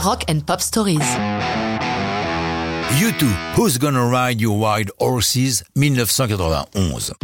Rock and Pop Stories. U2, Who's Gonna Ride Your Wild Horses, 1991.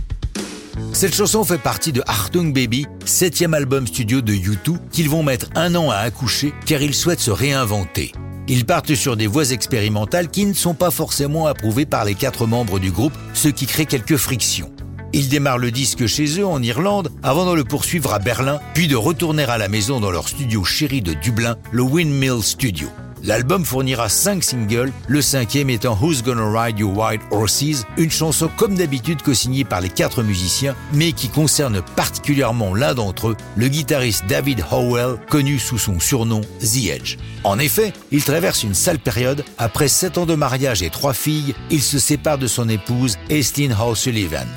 Cette chanson fait partie de Hartung Baby, septième album studio de U2 qu'ils vont mettre un an à accoucher car ils souhaitent se réinventer. Ils partent sur des voies expérimentales qui ne sont pas forcément approuvées par les quatre membres du groupe, ce qui crée quelques frictions. Ils démarrent le disque chez eux en Irlande avant de le poursuivre à Berlin, puis de retourner à la maison dans leur studio chéri de Dublin, le Windmill Studio. L'album fournira 5 singles, le cinquième étant Who's Gonna Ride Your White Horses, une chanson comme d'habitude co-signée par les quatre musiciens, mais qui concerne particulièrement l'un d'entre eux, le guitariste David Howell, connu sous son surnom The Edge. En effet, il traverse une sale période. Après 7 ans de mariage et 3 filles, il se sépare de son épouse, Estine O'Sullivan.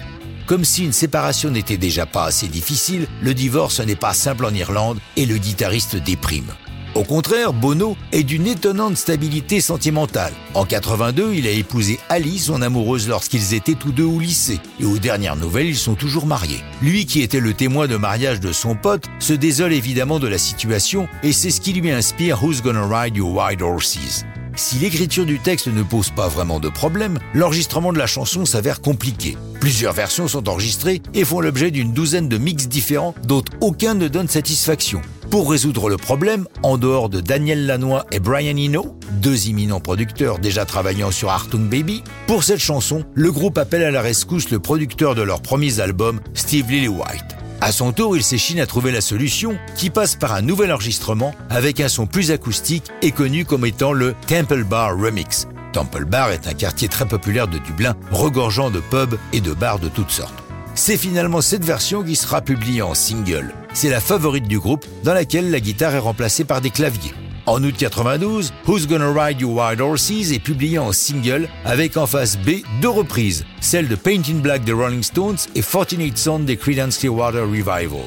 Comme si une séparation n'était déjà pas assez difficile, le divorce n'est pas simple en Irlande et le guitariste déprime. Au contraire, Bono est d'une étonnante stabilité sentimentale. En 82, il a épousé Ali, son amoureuse, lorsqu'ils étaient tous deux au lycée. Et aux dernières nouvelles, ils sont toujours mariés. Lui, qui était le témoin de mariage de son pote, se désole évidemment de la situation et c'est ce qui lui inspire Who's Gonna Ride Your Wild Horses. Si l'écriture du texte ne pose pas vraiment de problème, l'enregistrement de la chanson s'avère compliqué. Plusieurs versions sont enregistrées et font l'objet d'une douzaine de mix différents dont aucun ne donne satisfaction. Pour résoudre le problème, en dehors de Daniel Lanois et Brian Eno, deux imminents producteurs déjà travaillant sur Artung Baby, pour cette chanson, le groupe appelle à la rescousse le producteur de leurs premiers albums, Steve Lillywhite. À son tour, il s'échine à trouver la solution qui passe par un nouvel enregistrement avec un son plus acoustique et connu comme étant le Temple Bar Remix. Temple Bar est un quartier très populaire de Dublin, regorgeant de pubs et de bars de toutes sortes. C'est finalement cette version qui sera publiée en single. C'est la favorite du groupe, dans laquelle la guitare est remplacée par des claviers. En août 92, Who's Gonna Ride You Wild Horses est publié en single avec en face B deux reprises, celle de Paint in Black des Rolling Stones et Fortunate Son des Creedence Clearwater Revival.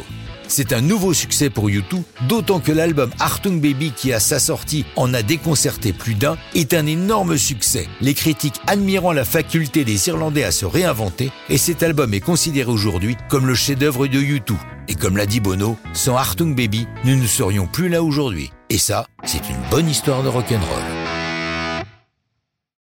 C'est un nouveau succès pour U2, d'autant que l'album Artung Baby qui a sa sortie en a déconcerté plus d'un est un énorme succès. Les critiques admirant la faculté des Irlandais à se réinventer et cet album est considéré aujourd'hui comme le chef-d'œuvre de U2. Et comme l'a dit Bono, sans Artung Baby, nous ne serions plus là aujourd'hui. Et ça, c'est une bonne histoire de rock'n'roll.